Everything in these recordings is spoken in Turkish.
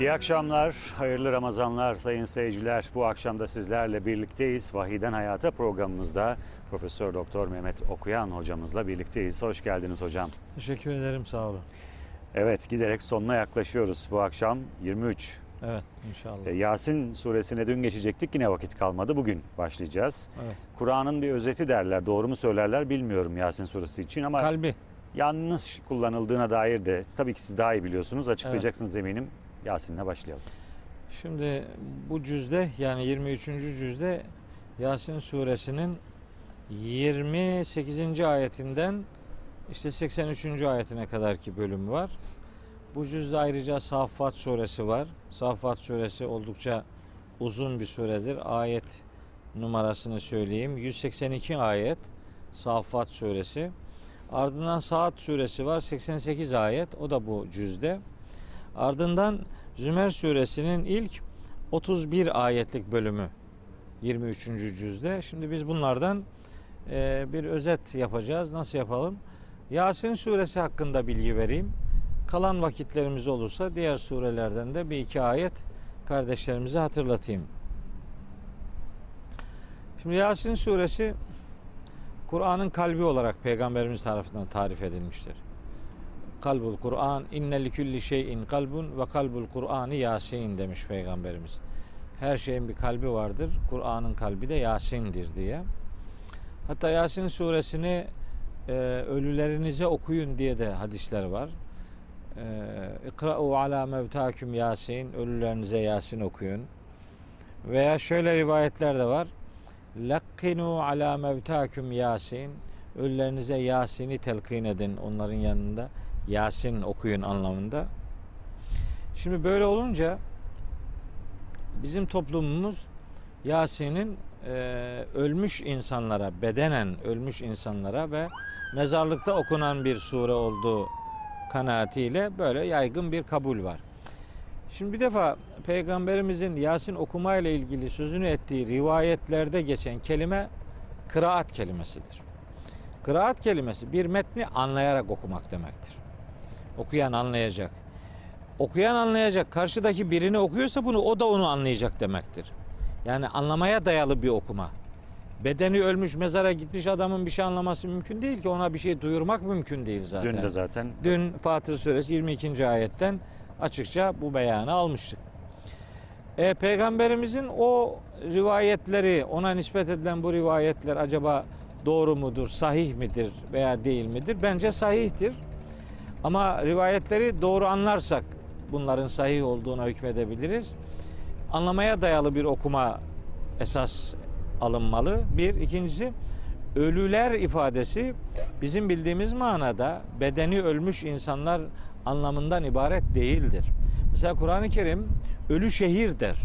İyi akşamlar, hayırlı Ramazanlar sayın seyirciler. Bu akşam da sizlerle birlikteyiz. Vahiden Hayata programımızda Profesör Doktor Mehmet Okuyan hocamızla birlikteyiz. Hoş geldiniz hocam. Teşekkür ederim sağ olun. Evet, giderek sonuna yaklaşıyoruz bu akşam 23. Evet inşallah. E, Yasin suresine dün geçecektik yine vakit kalmadı. Bugün başlayacağız. Evet. Kur'an'ın bir özeti derler. Doğru mu söylerler bilmiyorum Yasin suresi için ama Kalbi. yanlış kullanıldığına dair de tabii ki siz daha iyi biliyorsunuz. Açıklayacaksınız eminim. Yasin'le başlayalım. Şimdi bu cüzde yani 23. cüzde Yasin suresinin 28. ayetinden işte 83. ayetine kadar ki bölüm var. Bu cüzde ayrıca Saffat suresi var. Saffat suresi oldukça uzun bir suredir. Ayet numarasını söyleyeyim. 182 ayet Saffat suresi. Ardından Saat suresi var. 88 ayet. O da bu cüzde. Ardından Zümer suresinin ilk 31 ayetlik bölümü 23. cüzde. Şimdi biz bunlardan e, bir özet yapacağız. Nasıl yapalım? Yasin suresi hakkında bilgi vereyim. Kalan vakitlerimiz olursa diğer surelerden de bir iki ayet kardeşlerimize hatırlatayım. Şimdi Yasin suresi Kur'an'ın kalbi olarak peygamberimiz tarafından tarif edilmiştir. Kalbul Kur'an inne likulli şeyin kalbun ve kalbul Kur'anı Yasin demiş peygamberimiz. Her şeyin bir kalbi vardır. Kur'an'ın kalbi de Yasin'dir diye. Hatta Yasin suresini e, ölülerinize okuyun diye de hadisler var. E, İkra'u ala mevtaküm Yasin ölülerinize Yasin okuyun. Veya şöyle rivayetler de var. Lakkinu ala mevtaküm Yasin ölülerinize Yasin'i telkin edin onların yanında. Yasin okuyun anlamında. Şimdi böyle olunca bizim toplumumuz Yasin'in e, ölmüş insanlara, bedenen ölmüş insanlara ve mezarlıkta okunan bir sure olduğu kanaatiyle böyle yaygın bir kabul var. Şimdi bir defa Peygamberimizin Yasin okumayla ilgili sözünü ettiği rivayetlerde geçen kelime kıraat kelimesidir. Kıraat kelimesi bir metni anlayarak okumak demektir. Okuyan anlayacak. Okuyan anlayacak. Karşıdaki birini okuyorsa bunu o da onu anlayacak demektir. Yani anlamaya dayalı bir okuma. Bedeni ölmüş mezara gitmiş adamın bir şey anlaması mümkün değil ki ona bir şey duyurmak mümkün değil zaten. Dün de zaten Dün Fatır Suresi 22. ayetten açıkça bu beyanı almıştık. E, Peygamberimizin o rivayetleri, ona nispet edilen bu rivayetler acaba doğru mudur, sahih midir veya değil midir? Bence sahihtir. Ama rivayetleri doğru anlarsak bunların sahih olduğuna hükmedebiliriz. Anlamaya dayalı bir okuma esas alınmalı. Bir. ikincisi ölüler ifadesi bizim bildiğimiz manada bedeni ölmüş insanlar anlamından ibaret değildir. Mesela Kur'an-ı Kerim ölü şehir der.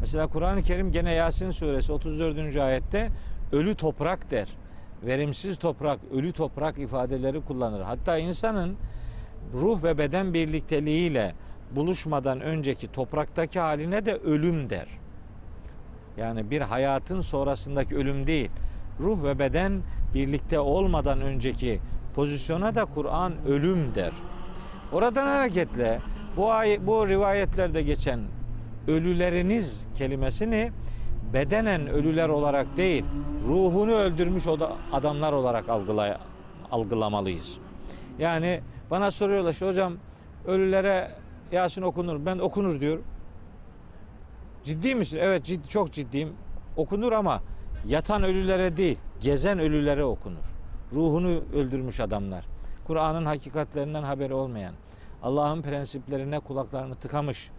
Mesela Kur'an-ı Kerim gene Yasin suresi 34. ayette ölü toprak der. Verimsiz toprak, ölü toprak ifadeleri kullanır. Hatta insanın ruh ve beden birlikteliğiyle buluşmadan önceki topraktaki haline de ölüm der. Yani bir hayatın sonrasındaki ölüm değil. Ruh ve beden birlikte olmadan önceki pozisyona da Kur'an ölüm der. Oradan hareketle bu ay bu rivayetlerde geçen ölüleriniz kelimesini bedenen ölüler olarak değil, ruhunu öldürmüş adamlar olarak algılay algılamalıyız. Yani bana soruyorlar işte hocam ölülere Yasin okunur. Ben okunur diyor. Ciddi misin? Evet ciddi, çok ciddiyim. Okunur ama yatan ölülere değil, gezen ölülere okunur. Ruhunu öldürmüş adamlar. Kur'an'ın hakikatlerinden haberi olmayan, Allah'ın prensiplerine kulaklarını tıkamış,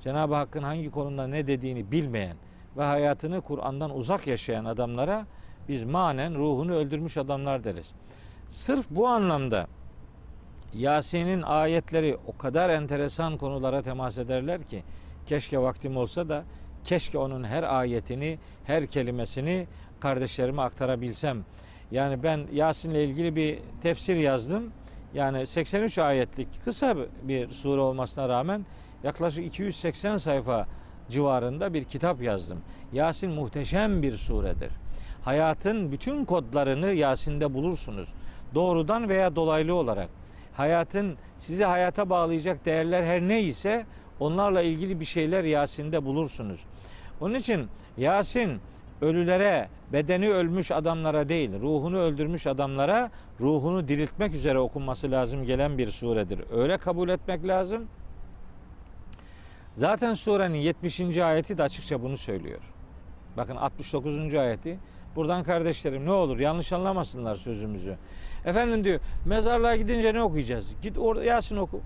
Cenab-ı Hakk'ın hangi konuda ne dediğini bilmeyen ve hayatını Kur'an'dan uzak yaşayan adamlara biz manen ruhunu öldürmüş adamlar deriz. Sırf bu anlamda Yasin'in ayetleri o kadar enteresan konulara temas ederler ki keşke vaktim olsa da keşke onun her ayetini, her kelimesini kardeşlerime aktarabilsem. Yani ben Yasin'le ilgili bir tefsir yazdım. Yani 83 ayetlik kısa bir sure olmasına rağmen yaklaşık 280 sayfa civarında bir kitap yazdım. Yasin muhteşem bir suredir. Hayatın bütün kodlarını Yasin'de bulursunuz. Doğrudan veya dolaylı olarak. Hayatın sizi hayata bağlayacak değerler her neyse Onlarla ilgili bir şeyler Yasin'de bulursunuz. Onun için Yasin ölülere, bedeni ölmüş adamlara değil, ruhunu öldürmüş adamlara ruhunu diriltmek üzere okunması lazım gelen bir suredir. Öyle kabul etmek lazım. Zaten surenin 70. ayeti de açıkça bunu söylüyor. Bakın 69. ayeti. Buradan kardeşlerim ne olur yanlış anlamasınlar sözümüzü. Efendim diyor mezarlığa gidince ne okuyacağız? Git orada Yasin oku.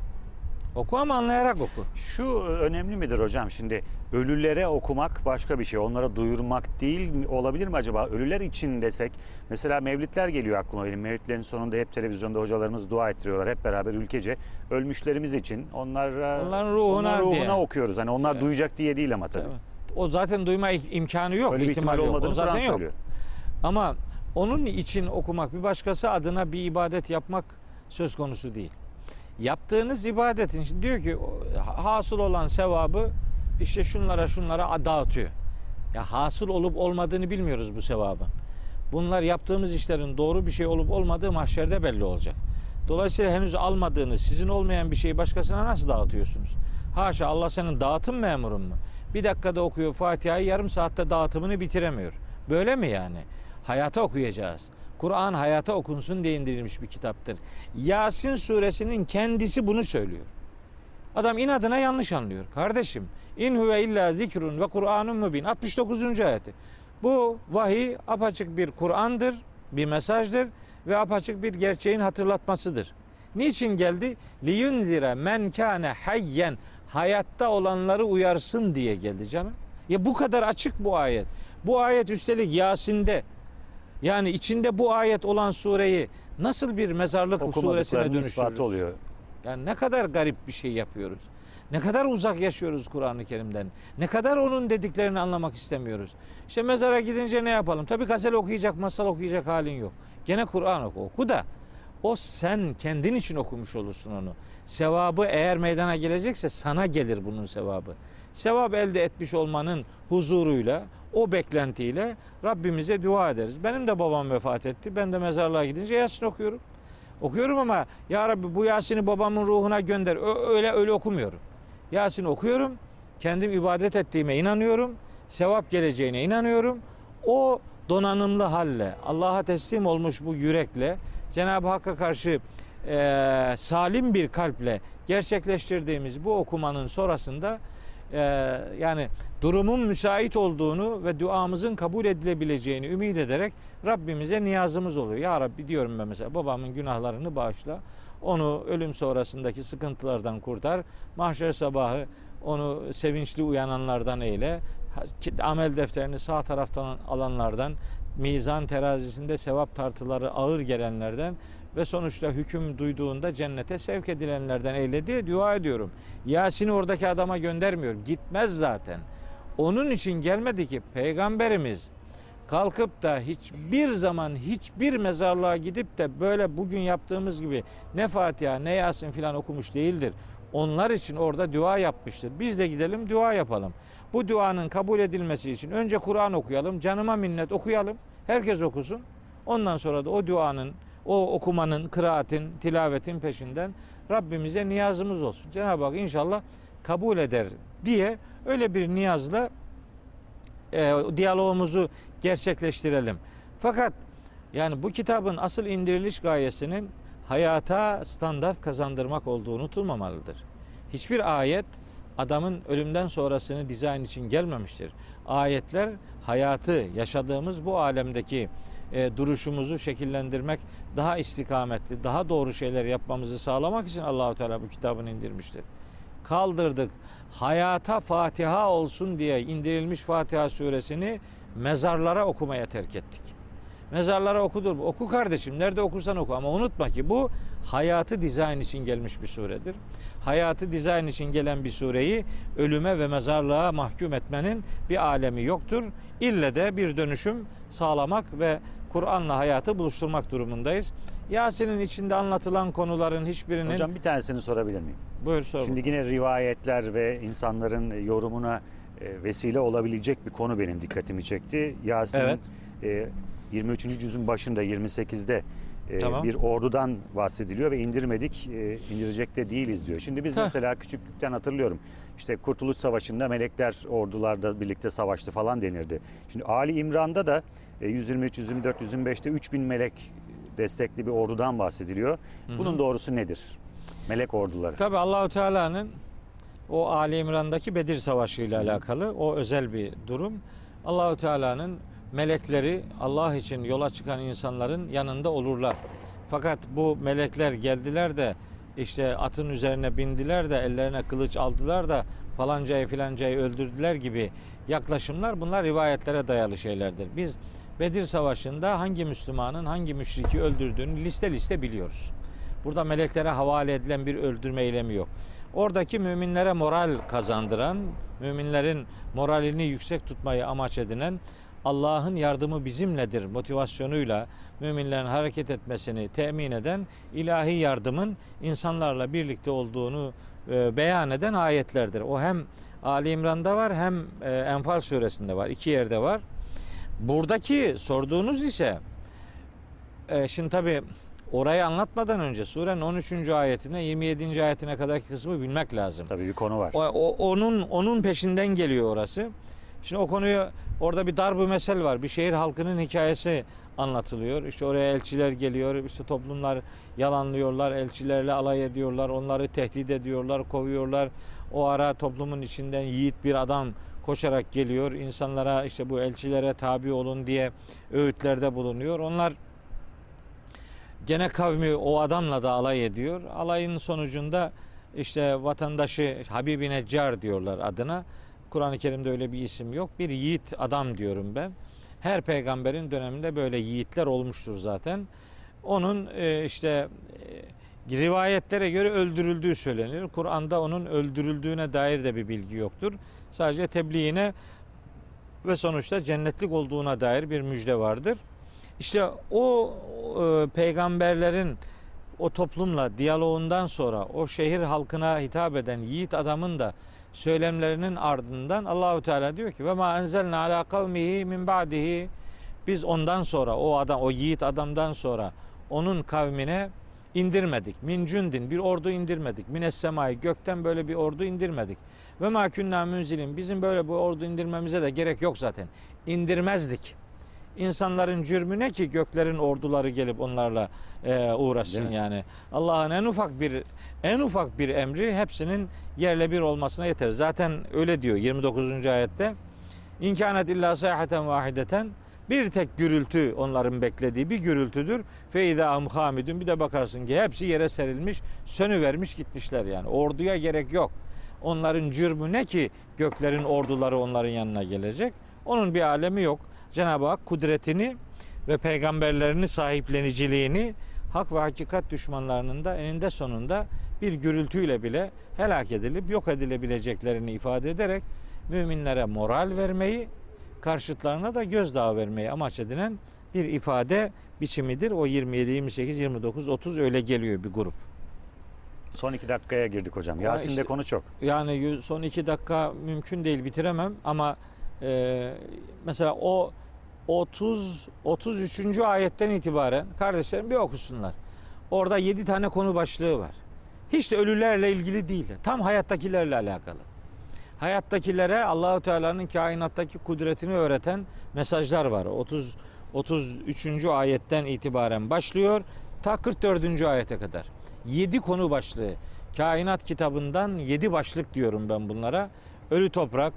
Oku ama anlayarak oku. Şu önemli midir hocam? Şimdi ölülere okumak başka bir şey. Onlara duyurmak değil olabilir mi acaba? Ölüler için desek mesela mevlitler geliyor aklıma benim. Mevlitlerin sonunda hep televizyonda hocalarımız dua ettiriyorlar hep beraber ülkece. Ölmüşlerimiz için onlara Onların ruhuna onların ruhuna diye. okuyoruz. Hani onlar Evet. duyacak diye değil ama tabii. O zaten duyma imkanı yok. Öyle bir ihtimal yok. O zaten yok. söylüyor. Ama onun için okumak bir başkası adına bir ibadet yapmak söz konusu değil. Yaptığınız ibadetin şimdi diyor ki hasıl olan sevabı işte şunlara şunlara dağıtıyor. Ya hasıl olup olmadığını bilmiyoruz bu sevabın. Bunlar yaptığımız işlerin doğru bir şey olup olmadığı mahşerde belli olacak. Dolayısıyla henüz almadığınız, sizin olmayan bir şeyi başkasına nasıl dağıtıyorsunuz? Haşa Allah senin dağıtım memurun mu? Bir dakikada okuyor Fatiha'yı yarım saatte dağıtımını bitiremiyor. Böyle mi yani? Hayata okuyacağız. Kur'an hayata okunsun diye indirilmiş bir kitaptır. Yasin suresinin kendisi bunu söylüyor. Adam inadına yanlış anlıyor. Kardeşim, in huve illa zikrun ve Kur'anun mübin. 69. ayeti. Bu vahiy apaçık bir Kur'an'dır, bir mesajdır ve apaçık bir gerçeğin hatırlatmasıdır. Niçin geldi? Liyunzire men kâne hayyen hayatta olanları uyarsın diye geldi canım. Ya bu kadar açık bu ayet. Bu ayet üstelik Yasin'de. Yani içinde bu ayet olan sureyi nasıl bir mezarlık suresine dönüştürürüz? oluyor. Yani ne kadar garip bir şey yapıyoruz. Ne kadar uzak yaşıyoruz Kur'an-ı Kerim'den. Ne kadar onun dediklerini anlamak istemiyoruz. İşte mezara gidince ne yapalım? Tabii gazel okuyacak, masal okuyacak halin yok. Gene Kur'an oku. Oku da o sen kendin için okumuş olursun onu. Sevabı eğer meydana gelecekse sana gelir bunun sevabı. Sevap elde etmiş olmanın huzuruyla, o beklentiyle Rabbimize dua ederiz. Benim de babam vefat etti. Ben de mezarlığa gidince Yasin okuyorum. Okuyorum ama ya Rabbi bu Yasin'i babamın ruhuna gönder. Öyle öyle okumuyorum. Yasin okuyorum. Kendim ibadet ettiğime inanıyorum. Sevap geleceğine inanıyorum. O donanımlı halle, Allah'a teslim olmuş bu yürekle, Cenab-ı Hakk'a karşı eee, salim bir kalple gerçekleştirdiğimiz bu okumanın sonrasında eee, yani durumun müsait olduğunu ve duamızın kabul edilebileceğini ümit ederek Rabbimize niyazımız oluyor. Ya Rabbi diyorum ben mesela babamın günahlarını bağışla. Onu ölüm sonrasındaki sıkıntılardan kurtar. Mahşer sabahı onu sevinçli uyananlardan eyle. Amel defterini sağ taraftan alanlardan, mizan terazisinde sevap tartıları ağır gelenlerden ve sonuçta hüküm duyduğunda cennete sevk edilenlerden eyle diye dua ediyorum. Yasin'i oradaki adama göndermiyor. Gitmez zaten. Onun için gelmedi ki peygamberimiz kalkıp da hiçbir zaman hiçbir mezarlığa gidip de böyle bugün yaptığımız gibi ne Fatiha ne Yasin filan okumuş değildir. Onlar için orada dua yapmıştır. Biz de gidelim dua yapalım. Bu duanın kabul edilmesi için önce Kur'an okuyalım, canıma minnet okuyalım. Herkes okusun. Ondan sonra da o duanın, o okumanın, kıraatin, tilavetin peşinden Rabbimize niyazımız olsun. Cenab-ı Hak inşallah kabul eder diye öyle bir niyazla e, diyalogumuzu gerçekleştirelim. Fakat yani bu kitabın asıl indiriliş gayesinin hayata standart kazandırmak olduğu unutulmamalıdır. Hiçbir ayet adamın ölümden sonrasını dizayn için gelmemiştir. Ayetler hayatı, yaşadığımız bu alemdeki e, duruşumuzu şekillendirmek, daha istikametli, daha doğru şeyler yapmamızı sağlamak için Allahu Teala bu kitabını indirmiştir. Kaldırdık. Hayata Fatiha olsun diye indirilmiş Fatiha suresini mezarlara okumaya terk ettik. Mezarlara okudur. Oku kardeşim. Nerede okursan oku. Ama unutma ki bu hayatı dizayn için gelmiş bir suredir. Hayatı dizayn için gelen bir sureyi ölüme ve mezarlığa mahkum etmenin bir alemi yoktur. İlle de bir dönüşüm sağlamak ve Kur'an'la hayatı buluşturmak durumundayız. Yasin'in içinde anlatılan konuların hiçbirinin... Hocam bir tanesini sorabilir miyim? Buyur sor. Şimdi yine rivayetler ve insanların yorumuna e, vesile olabilecek bir konu benim dikkatimi çekti. Yasin Evet. e, 23. cüzün başında 28'de e, Tamam. bir ordudan bahsediliyor ve indirmedik, e, indirecek de değiliz diyor. Şimdi biz Heh. mesela küçüklükten hatırlıyorum. İşte Kurtuluş Savaşı'nda melekler ordularda birlikte savaştı falan denirdi. Şimdi Ali İmran'da da e, 123, 124, 125'te 3000 melek destekli bir ordudan bahsediliyor. Bunun doğrusu nedir? Melek orduları. Tabi Allahu Teala'nın o Ali İmran'daki Bedir Savaşı ile alakalı o özel bir durum. Allahu Teala'nın melekleri Allah için yola çıkan insanların yanında olurlar. Fakat bu melekler geldiler de işte atın üzerine bindiler de ellerine kılıç aldılar da falancayı filancayı öldürdüler gibi yaklaşımlar bunlar rivayetlere dayalı şeylerdir. Biz Bedir Savaşı'nda hangi Müslümanın hangi müşriki öldürdüğünü liste liste biliyoruz. Burada meleklere havale edilen bir öldürme eylemi yok. Oradaki müminlere moral kazandıran, müminlerin moralini yüksek tutmayı amaç edinen Allah'ın yardımı bizimledir motivasyonuyla müminlerin hareket etmesini temin eden ilahi yardımın insanlarla birlikte olduğunu e, beyan eden ayetlerdir. O hem Ali İmran'da var hem e, Enfal suresinde var. İki yerde var. Buradaki sorduğunuz ise e, şimdi tabi orayı anlatmadan önce surenin 13. ayetine 27. ayetine kadarki kısmı bilmek lazım. Tabii bir konu var. O, o- onun onun peşinden geliyor orası. Şimdi o konuyu orada bir darbu mesel var. Bir şehir halkının hikayesi anlatılıyor. İşte oraya elçiler geliyor. İşte toplumlar yalanlıyorlar. Elçilerle alay ediyorlar. Onları tehdit ediyorlar, kovuyorlar. O ara toplumun içinden yiğit bir adam koşarak geliyor. İnsanlara işte bu elçilere tabi olun diye öğütlerde bulunuyor. Onlar gene kavmi o adamla da alay ediyor. Alayın sonucunda işte vatandaşı Habibi Neccar diyorlar adına. Kur'an-ı Kerim'de öyle bir isim yok. Bir yiğit adam diyorum ben. Her peygamberin döneminde böyle yiğitler olmuştur zaten. Onun e, işte e, rivayetlere göre öldürüldüğü söyleniyor. Kur'an'da onun öldürüldüğüne dair de bir bilgi yoktur. Sadece tebliğine ve sonuçta cennetlik olduğuna dair bir müjde vardır. İşte o e, peygamberlerin o toplumla diyaloğundan sonra o şehir halkına hitap eden yiğit adamın da söylemlerinin ardından Allahu Teala diyor ki ve ma enzelna ala kavmihi min ba'dihi biz ondan sonra o adam o yiğit adamdan sonra onun kavmine indirmedik. Min cündin bir ordu indirmedik. Mines semai gökten böyle bir ordu indirmedik. Ve ma kunna münzilin bizim böyle bir ordu indirmemize de gerek yok zaten. İndirmezdik. İnsanların cürmü ne ki göklerin orduları gelip onlarla e, uğraşsın yani. Allah'ın en ufak bir en ufak bir emri hepsinin yerle bir olmasına yeter. Zaten öyle diyor 29. ayette. İmkanet illa sayhaten vahideten bir tek gürültü onların beklediği bir gürültüdür. Feyda hamidun bir de bakarsın ki hepsi yere serilmiş, sönüvermiş gitmişler yani. Orduya gerek yok. Onların cürmü ne ki göklerin orduları onların yanına gelecek? Onun bir alemi yok. Cenab-ı Hak kudretini ve peygamberlerini sahipleniciliğini hak ve hakikat düşmanlarının da eninde sonunda bir gürültüyle bile helak edilip yok edilebileceklerini ifade ederek müminlere moral vermeyi, karşıtlarına da gözdağı vermeyi amaç edinen bir ifade biçimidir. O 27, 28, 29, 30 öyle geliyor bir grup. Son iki dakikaya girdik hocam. Ya Yasin'de işte- konu çok. Yani son iki dakika mümkün değil bitiremem ama e, mesela o 30 33. ayetten itibaren kardeşlerim bir okusunlar. Orada 7 tane konu başlığı var. Hiç de ölülerle ilgili değil. Tam hayattakilerle alakalı. Hayattakilere Allahu Teala'nın kainattaki kudretini öğreten mesajlar var. 30 33. ayetten itibaren başlıyor ta 44. ayete kadar. 7 konu başlığı. Kainat kitabından 7 başlık diyorum ben bunlara. Ölü toprak,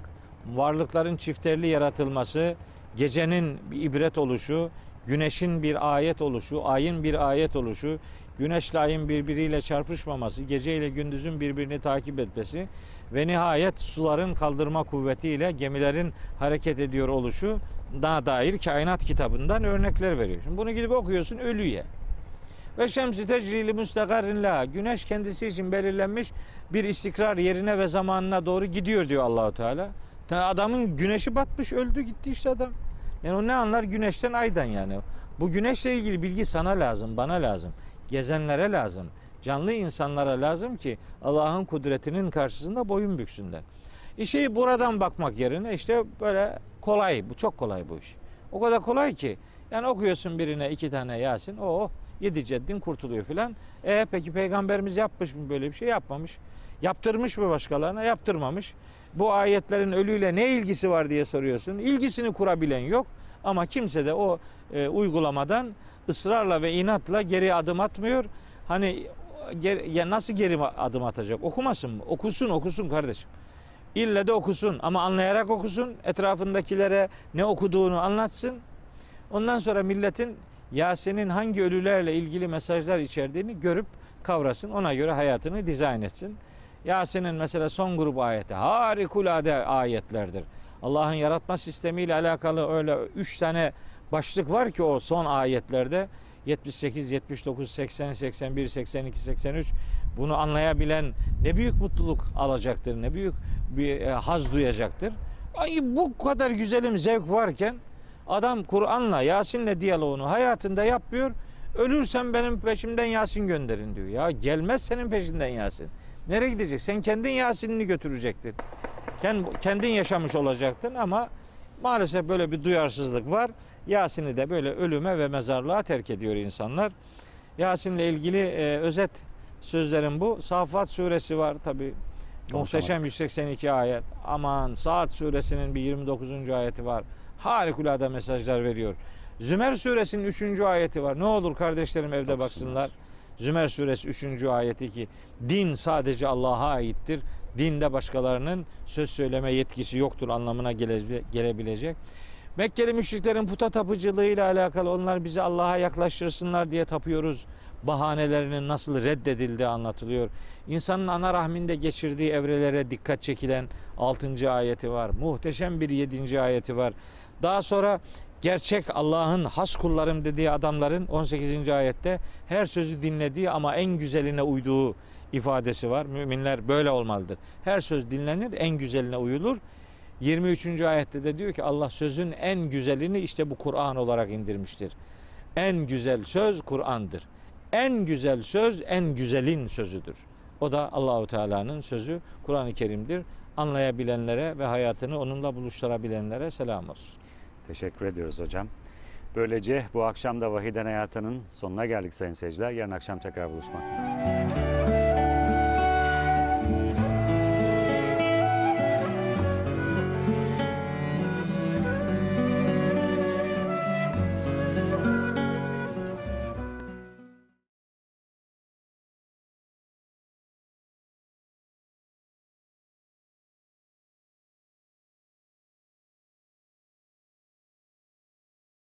varlıkların çifterli yaratılması, gecenin bir ibret oluşu, güneşin bir ayet oluşu, ayın bir ayet oluşu, güneşle ayın birbiriyle çarpışmaması, gece ile gündüzün birbirini takip etmesi ve nihayet suların kaldırma kuvvetiyle gemilerin hareket ediyor oluşu daha dair kainat kitabından örnekler veriyor. Şimdi bunu gidip okuyorsun ölüye. Ve şemsi tecrili müstakarrin la. Güneş kendisi için belirlenmiş bir istikrar yerine ve zamanına doğru gidiyor diyor Allahu Teala. Adamın güneşi batmış öldü gitti işte adam. Yani o ne anlar güneşten aydan yani. Bu güneşle ilgili bilgi sana lazım, bana lazım. Gezenlere lazım. Canlı insanlara lazım ki Allah'ın kudretinin karşısında boyun büksünler. İşi buradan bakmak yerine işte böyle kolay, bu çok kolay bu iş. O kadar kolay ki. Yani okuyorsun birine iki tane Yasin, o Yedi ceddin kurtuluyor filan. E peki peygamberimiz yapmış mı böyle bir şey? Yapmamış. Yaptırmış mı başkalarına? Yaptırmamış. Bu ayetlerin ölüyle ne ilgisi var diye soruyorsun. İlgisini kurabilen yok. Ama kimse de o e, uygulamadan ısrarla ve inatla geri adım atmıyor. Hani ger- ya nasıl geri adım atacak? Okumasın mı? Okusun okusun kardeşim. İlle de okusun ama anlayarak okusun. Etrafındakilere ne okuduğunu anlatsın. Ondan sonra milletin Yasin'in hangi ölülerle ilgili mesajlar içerdiğini görüp kavrasın. Ona göre hayatını dizayn etsin. Yasin'in mesela son grup ayeti harikulade ayetlerdir. Allah'ın yaratma sistemiyle alakalı öyle üç tane başlık var ki o son ayetlerde 78, 79, 80, 81, 82, 83 bunu anlayabilen ne büyük mutluluk alacaktır, ne büyük bir e, haz duyacaktır. Ay bu kadar güzelim zevk varken adam Kur'an'la, Yasin'le diyaloğunu hayatında yapmıyor. Ölürsen benim peşimden Yasin gönderin diyor. Ya gelmez senin peşinden Yasin. Nereye gidecek? Sen kendin Yasin'ini götürecektin. Kend- Kendin yaşamış olacaktın ama maalesef böyle bir duyarsızlık var. Yasin'i de böyle ölüme ve mezarlığa terk ediyor insanlar. Yasin'le ilgili e, özet sözlerim bu. Safat suresi var tabi. Muhteşem 182 ayet. Aman Saat suresinin bir 29. ayeti var. Harikulade mesajlar veriyor. Zümer suresinin 3. ayeti var. Ne olur kardeşlerim evde Baksınlar. baksınlar. Zümer suresi 3. ayeti ki din sadece Allah'a aittir. Dinde başkalarının söz söyleme yetkisi yoktur anlamına gele- gelebilecek. Mekkeli müşriklerin puta tapıcılığıyla alakalı onlar bizi Allah'a yaklaştırsınlar diye tapıyoruz. Bahanelerinin nasıl reddedildiği anlatılıyor. İnsanın ana rahminde geçirdiği evrelere dikkat çekilen 6. ayeti var. Muhteşem bir 7. ayeti var. Daha sonra gerçek Allah'ın has kullarım dediği adamların 18. ayette her sözü dinlediği ama en güzeline uyduğu ifadesi var. Müminler böyle olmalıdır. Her söz dinlenir, en güzeline uyulur. 23. ayette de diyor ki Allah sözün en güzelini işte bu Kur'an olarak indirmiştir. En güzel söz Kur'an'dır. En güzel söz en güzelin sözüdür. O da Allahu Teala'nın sözü Kur'an-ı Kerim'dir. Anlayabilenlere ve hayatını onunla buluşturabilenlere selam olsun. Teşekkür ediyoruz hocam. Böylece bu akşam da Vahiden Hayatı'nın sonuna geldik sayın seyirciler. Yarın akşam tekrar buluşmak dileğiyle.